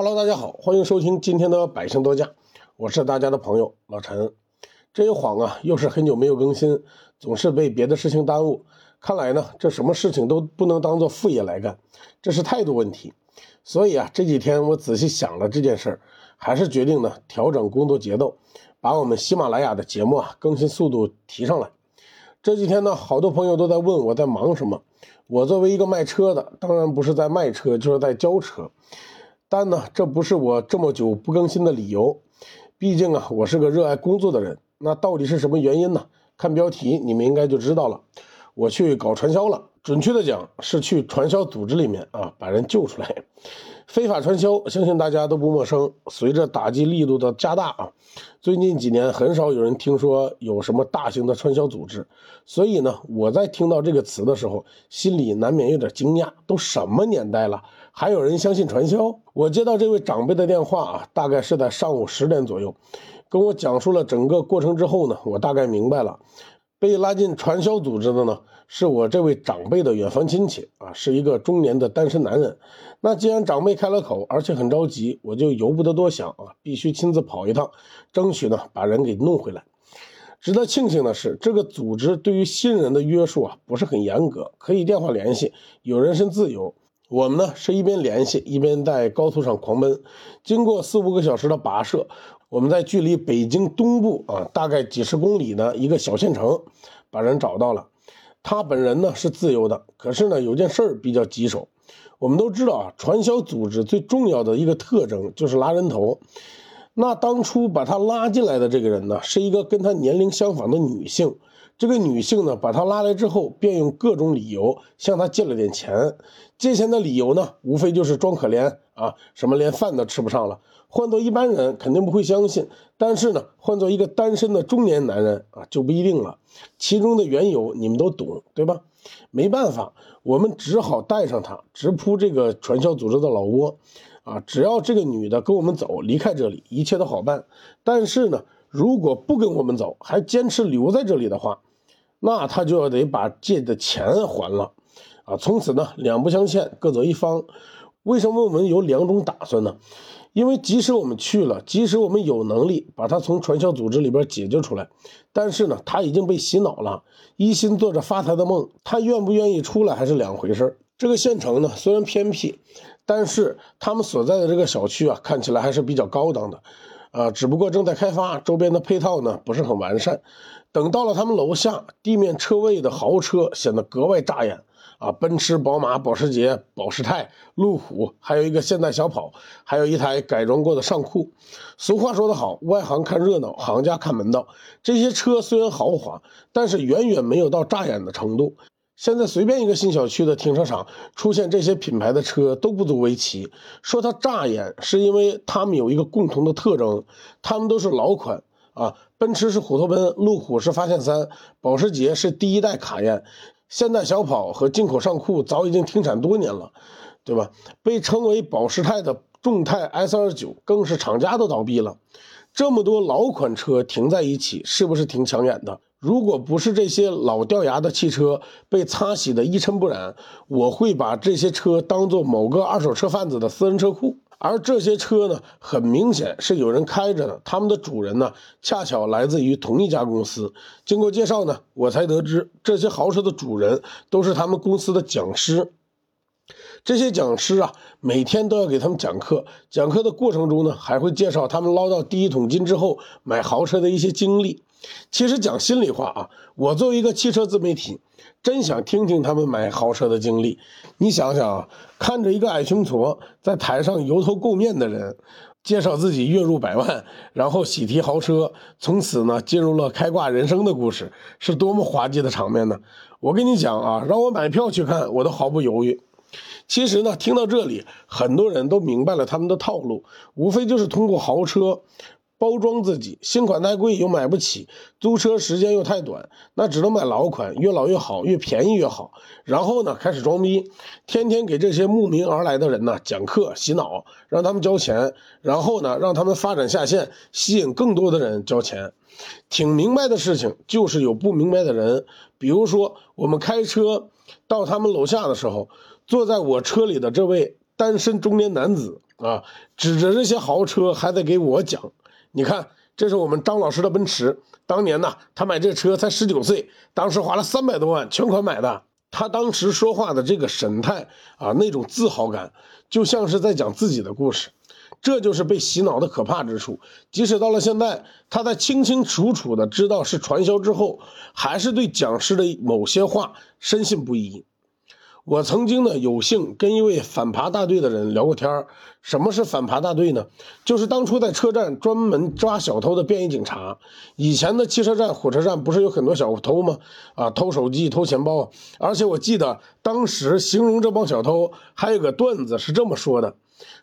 Hello，大家好，欢迎收听今天的百姓多讲，我是大家的朋友老陈。这一晃啊，又是很久没有更新，总是被别的事情耽误。看来呢，这什么事情都不能当做副业来干，这是态度问题。所以啊，这几天我仔细想了这件事儿，还是决定呢调整工作节奏，把我们喜马拉雅的节目啊更新速度提上来。这几天呢，好多朋友都在问我在忙什么。我作为一个卖车的，当然不是在卖车，就是在交车。但呢，这不是我这么久不更新的理由。毕竟啊，我是个热爱工作的人。那到底是什么原因呢？看标题你们应该就知道了。我去搞传销了，准确的讲是去传销组织里面啊把人救出来。非法传销，相信大家都不陌生。随着打击力度的加大啊，最近几年很少有人听说有什么大型的传销组织。所以呢，我在听到这个词的时候，心里难免有点惊讶。都什么年代了，还有人相信传销？我接到这位长辈的电话啊，大概是在上午十点左右，跟我讲述了整个过程之后呢，我大概明白了。被拉进传销组织的呢，是我这位长辈的远房亲戚啊，是一个中年的单身男人。那既然长辈开了口，而且很着急，我就由不得多想啊，必须亲自跑一趟，争取呢把人给弄回来。值得庆幸的是，这个组织对于新人的约束啊不是很严格，可以电话联系，有人身自由。我们呢是一边联系一边在高速上狂奔，经过四五个小时的跋涉。我们在距离北京东部啊大概几十公里的一个小县城，把人找到了。他本人呢是自由的，可是呢有件事儿比较棘手。我们都知道啊，传销组织最重要的一个特征就是拉人头。那当初把他拉进来的这个人呢，是一个跟他年龄相仿的女性。这个女性呢，把他拉来之后，便用各种理由向他借了点钱。借钱的理由呢，无非就是装可怜啊，什么连饭都吃不上了。换做一般人肯定不会相信，但是呢，换做一个单身的中年男人啊，就不一定了。其中的缘由你们都懂，对吧？没办法，我们只好带上他，直扑这个传销组织的老窝。啊，只要这个女的跟我们走，离开这里，一切都好办。但是呢，如果不跟我们走，还坚持留在这里的话，那他就要得把借的钱还了，啊，从此呢两不相欠，各走一方。为什么我们有两种打算呢？因为即使我们去了，即使我们有能力把他从传销组织里边解救出来，但是呢他已经被洗脑了，一心做着发财的梦，他愿不愿意出来还是两回事这个县城呢虽然偏僻，但是他们所在的这个小区啊看起来还是比较高档的，啊，只不过正在开发，周边的配套呢不是很完善。等到了他们楼下，地面车位的豪车显得格外扎眼啊！奔驰、宝马、保时捷、保时泰、路虎，还有一个现代小跑，还有一台改装过的尚酷。俗话说得好，外行看热闹，行家看门道。这些车虽然豪华，但是远远没有到扎眼的程度。现在随便一个新小区的停车场出现这些品牌的车都不足为奇。说它扎眼，是因为它们有一个共同的特征，它们都是老款。啊，奔驰是虎头奔，路虎是发现三，保时捷是第一代卡宴，现代小跑和进口尚酷早已经停产多年了，对吧？被称为保时泰的众泰 S 二九更是厂家都倒闭了。这么多老款车停在一起，是不是挺抢眼的？如果不是这些老掉牙的汽车被擦洗的一尘不染，我会把这些车当做某个二手车贩子的私人车库。而这些车呢，很明显是有人开着的，他们的主人呢，恰巧来自于同一家公司。经过介绍呢，我才得知这些豪车的主人都是他们公司的讲师。这些讲师啊，每天都要给他们讲课，讲课的过程中呢，还会介绍他们捞到第一桶金之后买豪车的一些经历。其实讲心里话啊，我作为一个汽车自媒体。真想听听他们买豪车的经历。你想想啊，看着一个矮穷矬在台上油头垢面的人，介绍自己月入百万，然后喜提豪车，从此呢进入了开挂人生的故事，是多么滑稽的场面呢？我跟你讲啊，让我买票去看，我都毫不犹豫。其实呢，听到这里，很多人都明白了他们的套路，无非就是通过豪车。包装自己，新款太贵又买不起，租车时间又太短，那只能买老款，越老越好，越便宜越好。然后呢，开始装逼，天天给这些慕名而来的人呢讲课洗脑，让他们交钱，然后呢让他们发展下线，吸引更多的人交钱。挺明白的事情，就是有不明白的人。比如说，我们开车到他们楼下的时候，坐在我车里的这位单身中年男子。啊，指着这些豪车还得给我讲。你看，这是我们张老师的奔驰，当年呢，他买这车才十九岁，当时花了三百多万全款买的。他当时说话的这个神态啊，那种自豪感，就像是在讲自己的故事。这就是被洗脑的可怕之处。即使到了现在，他在清清楚楚的知道是传销之后，还是对讲师的某些话深信不疑。我曾经呢有幸跟一位反扒大队的人聊过天儿。什么是反扒大队呢？就是当初在车站专门抓小偷的便衣警察。以前的汽车站、火车站不是有很多小偷吗？啊，偷手机、偷钱包。而且我记得当时形容这帮小偷还有个段子是这么说的：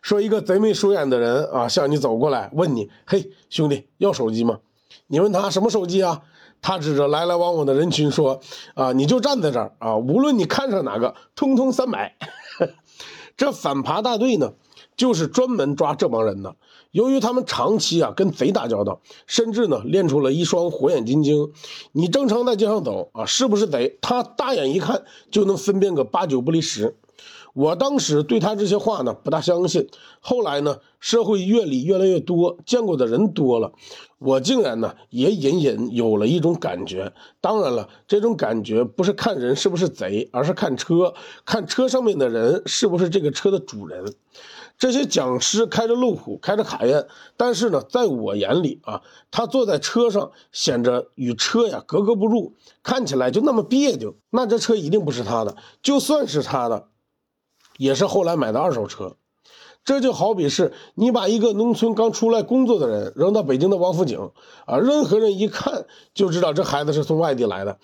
说一个贼眉鼠眼的人啊向你走过来，问你：“嘿，兄弟，要手机吗？”你问他什么手机啊？他指着来来往往的人群说：“啊，你就站在这儿啊，无论你看上哪个，通通三百。”这反扒大队呢，就是专门抓这帮人的。由于他们长期啊跟贼打交道，甚至呢练出了一双火眼金睛。你正常在街上走啊，是不是贼？他大眼一看就能分辨个八九不离十。我当时对他这些话呢不大相信，后来呢社会阅历越来越多，见过的人多了，我竟然呢也隐隐有了一种感觉。当然了，这种感觉不是看人是不是贼，而是看车，看车上面的人是不是这个车的主人。这些讲师开着路虎，开着卡宴，但是呢，在我眼里啊，他坐在车上显着与车呀格格不入，看起来就那么别扭。那这车一定不是他的，就算是他的。也是后来买的二手车，这就好比是你把一个农村刚出来工作的人扔到北京的王府井啊，任何人一看就知道这孩子是从外地来的。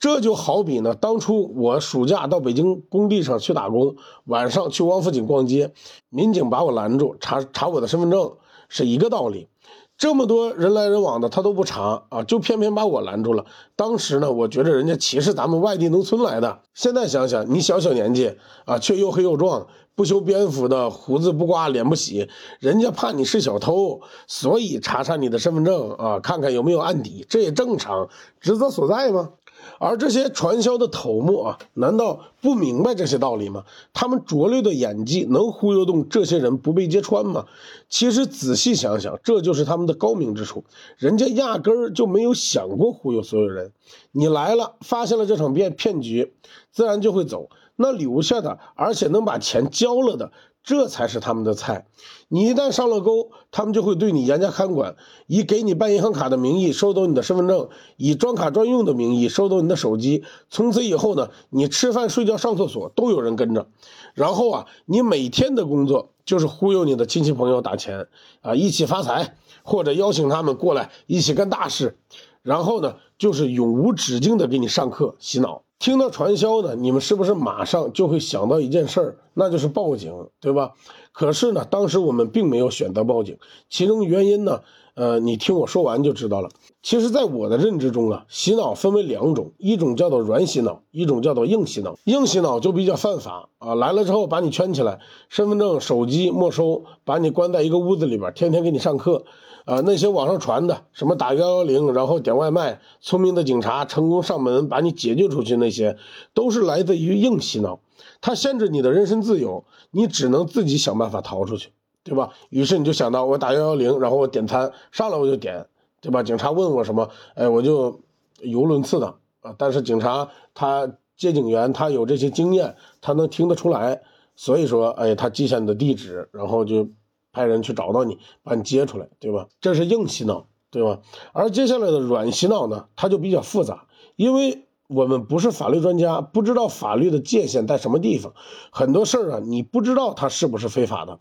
这就好比呢，当初我暑假到北京工地上去打工，晚上去王府井逛街，民警把我拦住查查我的身份证，是一个道理。这么多人来人往的，他都不查啊，就偏偏把我拦住了。当时呢，我觉得人家歧视咱们外地农村来的。现在想想，你小小年纪啊，却又黑又壮，不修边幅的胡子不刮，脸不洗，人家怕你是小偷，所以查查你的身份证啊，看看有没有案底，这也正常，职责所在吗？而这些传销的头目啊，难道不明白这些道理吗？他们拙劣的演技能忽悠动这些人不被揭穿吗？其实仔细想想，这就是他们的高明之处。人家压根儿就没有想过忽悠所有人。你来了，发现了这场骗骗局，自然就会走。那留下的，而且能把钱交了的。这才是他们的菜，你一旦上了钩，他们就会对你严加看管，以给你办银行卡的名义收走你的身份证，以专卡专用的名义收走你的手机。从此以后呢，你吃饭、睡觉、上厕所都有人跟着。然后啊，你每天的工作就是忽悠你的亲戚朋友打钱啊，一起发财，或者邀请他们过来一起干大事。然后呢，就是永无止境的给你上课洗脑。听到传销呢，你们是不是马上就会想到一件事儿，那就是报警，对吧？可是呢，当时我们并没有选择报警，其中原因呢，呃，你听我说完就知道了。其实，在我的认知中啊，洗脑分为两种，一种叫做软洗脑，一种叫做硬洗脑。硬洗脑就比较犯法啊，来了之后把你圈起来，身份证、手机没收，把你关在一个屋子里边，天天给你上课。啊，那些网上传的什么打幺幺零，然后点外卖，聪明的警察成功上门把你解救出去，那些都是来自于硬洗脑，它限制你的人身自由，你只能自己想办法逃出去，对吧？于是你就想到我打幺幺零，然后我点餐上来我就点，对吧？警察问我什么，哎，我就语无伦次的啊。但是警察他接警员他有这些经验，他能听得出来，所以说，哎，他记下你的地址，然后就。派人去找到你，把你接出来，对吧？这是硬洗脑，对吧？而接下来的软洗脑呢，它就比较复杂，因为我们不是法律专家，不知道法律的界限在什么地方，很多事儿啊，你不知道它是不是非法的。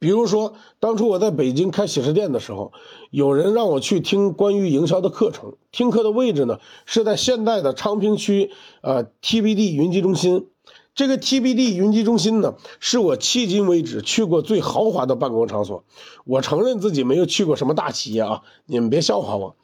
比如说，当初我在北京开洗车店的时候，有人让我去听关于营销的课程，听课的位置呢是在现代的昌平区，呃，TBD 云集中心。这个 TBD 云集中心呢，是我迄今为止去过最豪华的办公场所。我承认自己没有去过什么大企业啊，你们别笑话我。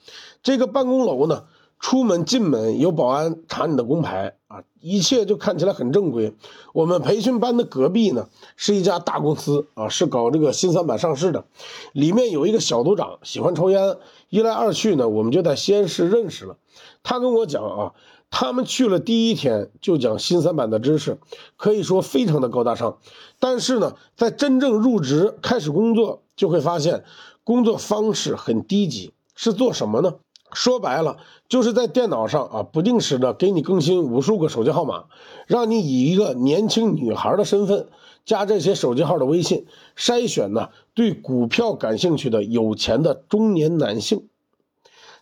这个办公楼呢，出门进门有保安查你的工牌啊，一切就看起来很正规。我们培训班的隔壁呢，是一家大公司啊，是搞这个新三板上市的，里面有一个小组长喜欢抽烟，一来二去呢，我们就在西安市认识了。他跟我讲啊。他们去了第一天就讲新三板的知识，可以说非常的高大上。但是呢，在真正入职开始工作，就会发现工作方式很低级。是做什么呢？说白了，就是在电脑上啊，不定时的给你更新无数个手机号码，让你以一个年轻女孩的身份加这些手机号的微信，筛选呢对股票感兴趣的有钱的中年男性。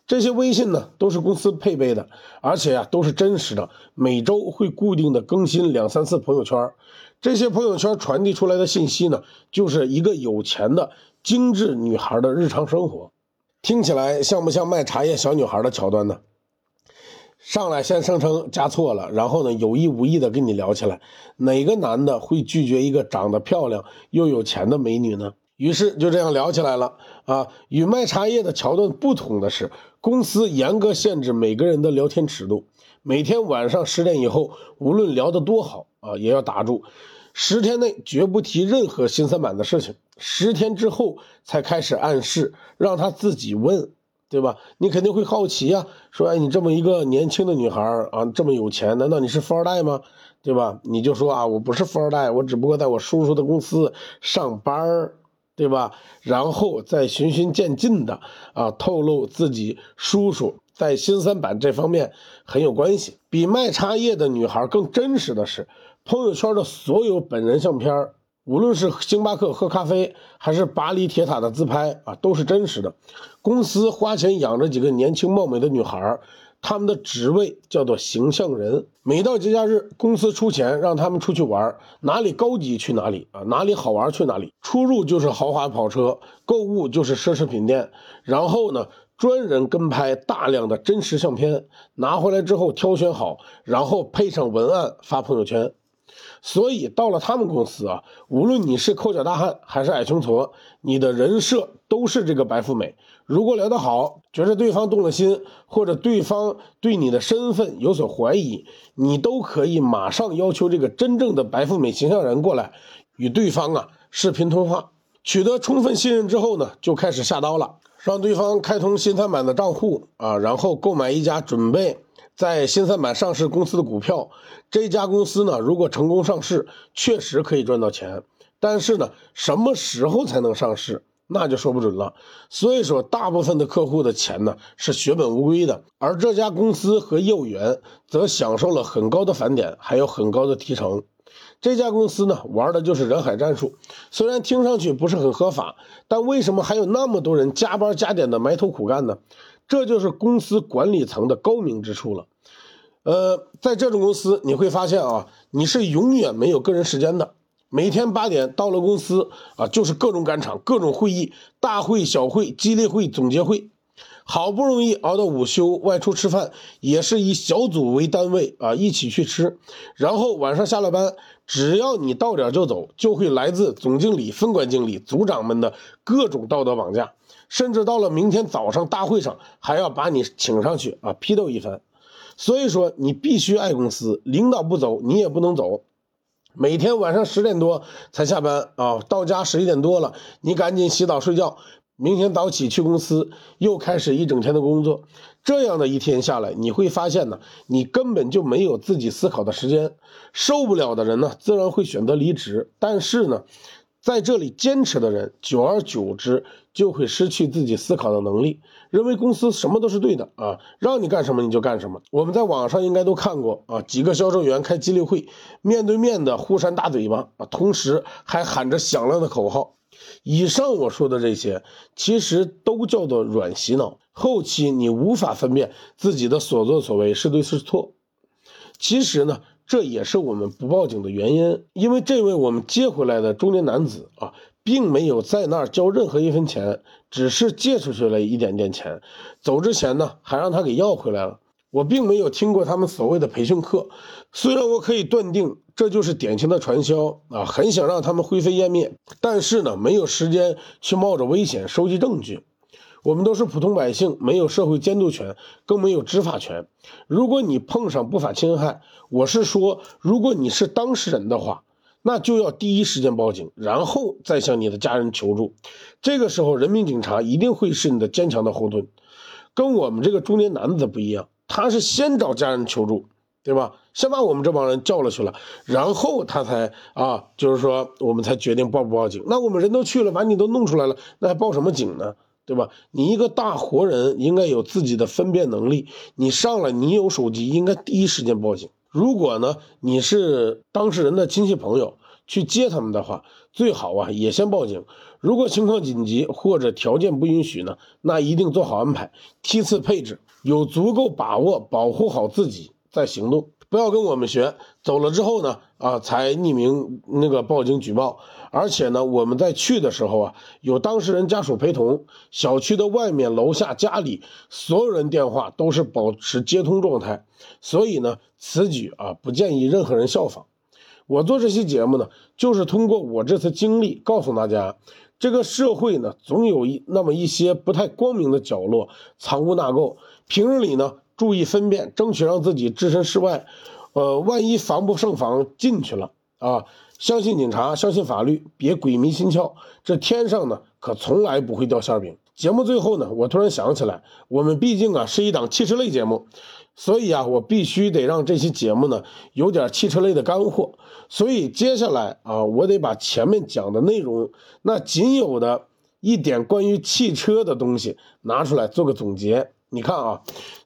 这些微信呢都是公司配备的，而且啊都是真实的，每周会固定的更新两三次朋友圈。这些朋友圈传递出来的信息呢，就是一个有钱的精致女孩的日常生活。听起来像不像卖茶叶小女孩的桥段呢？上来先声称加错了，然后呢有意无意的跟你聊起来。哪个男的会拒绝一个长得漂亮又有钱的美女呢？于是就这样聊起来了啊。与卖茶叶的桥段不同的是，公司严格限制每个人的聊天尺度，每天晚上十点以后，无论聊得多好啊，也要打住。十天内绝不提任何新三板的事情，十天之后才开始暗示，让他自己问，对吧？你肯定会好奇呀，说，哎，你这么一个年轻的女孩啊，这么有钱，难道你是富二代吗？对吧？你就说啊，我不是富二代，我只不过在我叔叔的公司上班对吧？然后再循序渐进的啊，透露自己叔叔在新三板这方面很有关系。比卖茶叶的女孩更真实的是。朋友圈的所有本人相片，无论是星巴克喝咖啡，还是巴黎铁塔的自拍啊，都是真实的。公司花钱养着几个年轻貌美的女孩，他们的职位叫做形象人。每到节假日，公司出钱让他们出去玩，哪里高级去哪里啊，哪里好玩去哪里。出入就是豪华跑车，购物就是奢侈品店。然后呢，专人跟拍大量的真实相片，拿回来之后挑选好，然后配上文案发朋友圈。所以到了他们公司啊，无论你是抠脚大汉还是矮穷矬，你的人设都是这个白富美。如果聊得好，觉得对方动了心，或者对方对你的身份有所怀疑，你都可以马上要求这个真正的白富美形象人过来，与对方啊视频通话。取得充分信任之后呢，就开始下刀了，让对方开通新三板的账户啊，然后购买一家准备。在新三板上市公司的股票，这家公司呢，如果成功上市，确实可以赚到钱。但是呢，什么时候才能上市，那就说不准了。所以说，大部分的客户的钱呢是血本无归的，而这家公司和业务员则享受了很高的返点，还有很高的提成。这家公司呢，玩的就是人海战术，虽然听上去不是很合法，但为什么还有那么多人加班加点的埋头苦干呢？这就是公司管理层的高明之处了，呃，在这种公司你会发现啊，你是永远没有个人时间的，每天八点到了公司啊，就是各种赶场、各种会议、大会、小会、激励会、总结会，好不容易熬到午休外出吃饭，也是以小组为单位啊，一起去吃，然后晚上下了班，只要你到点就走，就会来自总经理、分管经理、组长们的各种道德绑架。甚至到了明天早上大会上，还要把你请上去啊批斗一番。所以说，你必须爱公司，领导不走，你也不能走。每天晚上十点多才下班啊，到家十一点多了，你赶紧洗澡睡觉，明天早起去公司，又开始一整天的工作。这样的一天下来，你会发现呢，你根本就没有自己思考的时间。受不了的人呢，自然会选择离职。但是呢，在这里坚持的人，久而久之就会失去自己思考的能力，认为公司什么都是对的啊，让你干什么你就干什么。我们在网上应该都看过啊，几个销售员开激励会，面对面的互扇大嘴巴啊，同时还喊着响亮的口号。以上我说的这些，其实都叫做软洗脑，后期你无法分辨自己的所作所为是对是错。其实呢。这也是我们不报警的原因，因为这位我们接回来的中年男子啊，并没有在那儿交任何一分钱，只是借出去了一点点钱，走之前呢，还让他给要回来了。我并没有听过他们所谓的培训课，虽然我可以断定这就是典型的传销啊，很想让他们灰飞烟灭，但是呢，没有时间去冒着危险收集证据。我们都是普通百姓，没有社会监督权，更没有执法权。如果你碰上不法侵害，我是说，如果你是当事人的话，那就要第一时间报警，然后再向你的家人求助。这个时候，人民警察一定会是你的坚强的后盾。跟我们这个中年男子不一样他是先找家人求助，对吧？先把我们这帮人叫了去了，然后他才啊，就是说我们才决定报不报警。那我们人都去了，把你都弄出来了，那还报什么警呢？对吧？你一个大活人应该有自己的分辨能力，你上来你有手机，应该第一时间报警。如果呢你是当事人的亲戚朋友去接他们的话，最好啊也先报警。如果情况紧急或者条件不允许呢，那一定做好安排，梯次配置，有足够把握保护好自己再行动。不要跟我们学，走了之后呢，啊，才匿名那个报警举报。而且呢，我们在去的时候啊，有当事人家属陪同，小区的外面、楼下、家里所有人电话都是保持接通状态。所以呢，此举啊，不建议任何人效仿。我做这期节目呢，就是通过我这次经历，告诉大家，这个社会呢，总有一那么一些不太光明的角落，藏污纳垢。平日里呢。注意分辨，争取让自己置身事外。呃，万一防不胜防进去了啊！相信警察，相信法律，别鬼迷心窍。这天上呢，可从来不会掉馅饼。节目最后呢，我突然想起来，我们毕竟啊是一档汽车类节目，所以啊，我必须得让这期节目呢有点汽车类的干货。所以接下来啊，我得把前面讲的内容，那仅有的一点关于汽车的东西拿出来做个总结。你看啊。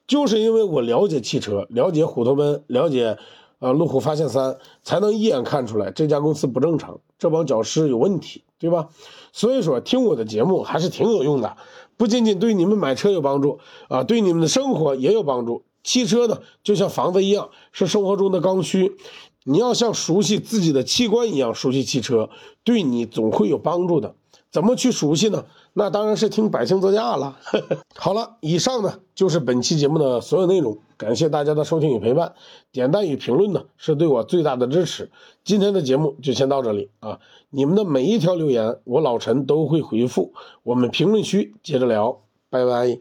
就是因为我了解汽车，了解虎头奔，了解，呃，路虎发现三，才能一眼看出来这家公司不正常，这帮讲师有问题，对吧？所以说听我的节目还是挺有用的，不仅仅对你们买车有帮助啊，对你们的生活也有帮助。汽车呢，就像房子一样，是生活中的刚需，你要像熟悉自己的器官一样熟悉汽车，对你总会有帮助的。怎么去熟悉呢？那当然是听百姓座驾了。好了，以上呢就是本期节目的所有内容，感谢大家的收听与陪伴，点赞与评论呢是对我最大的支持。今天的节目就先到这里啊，你们的每一条留言我老陈都会回复，我们评论区接着聊，拜拜。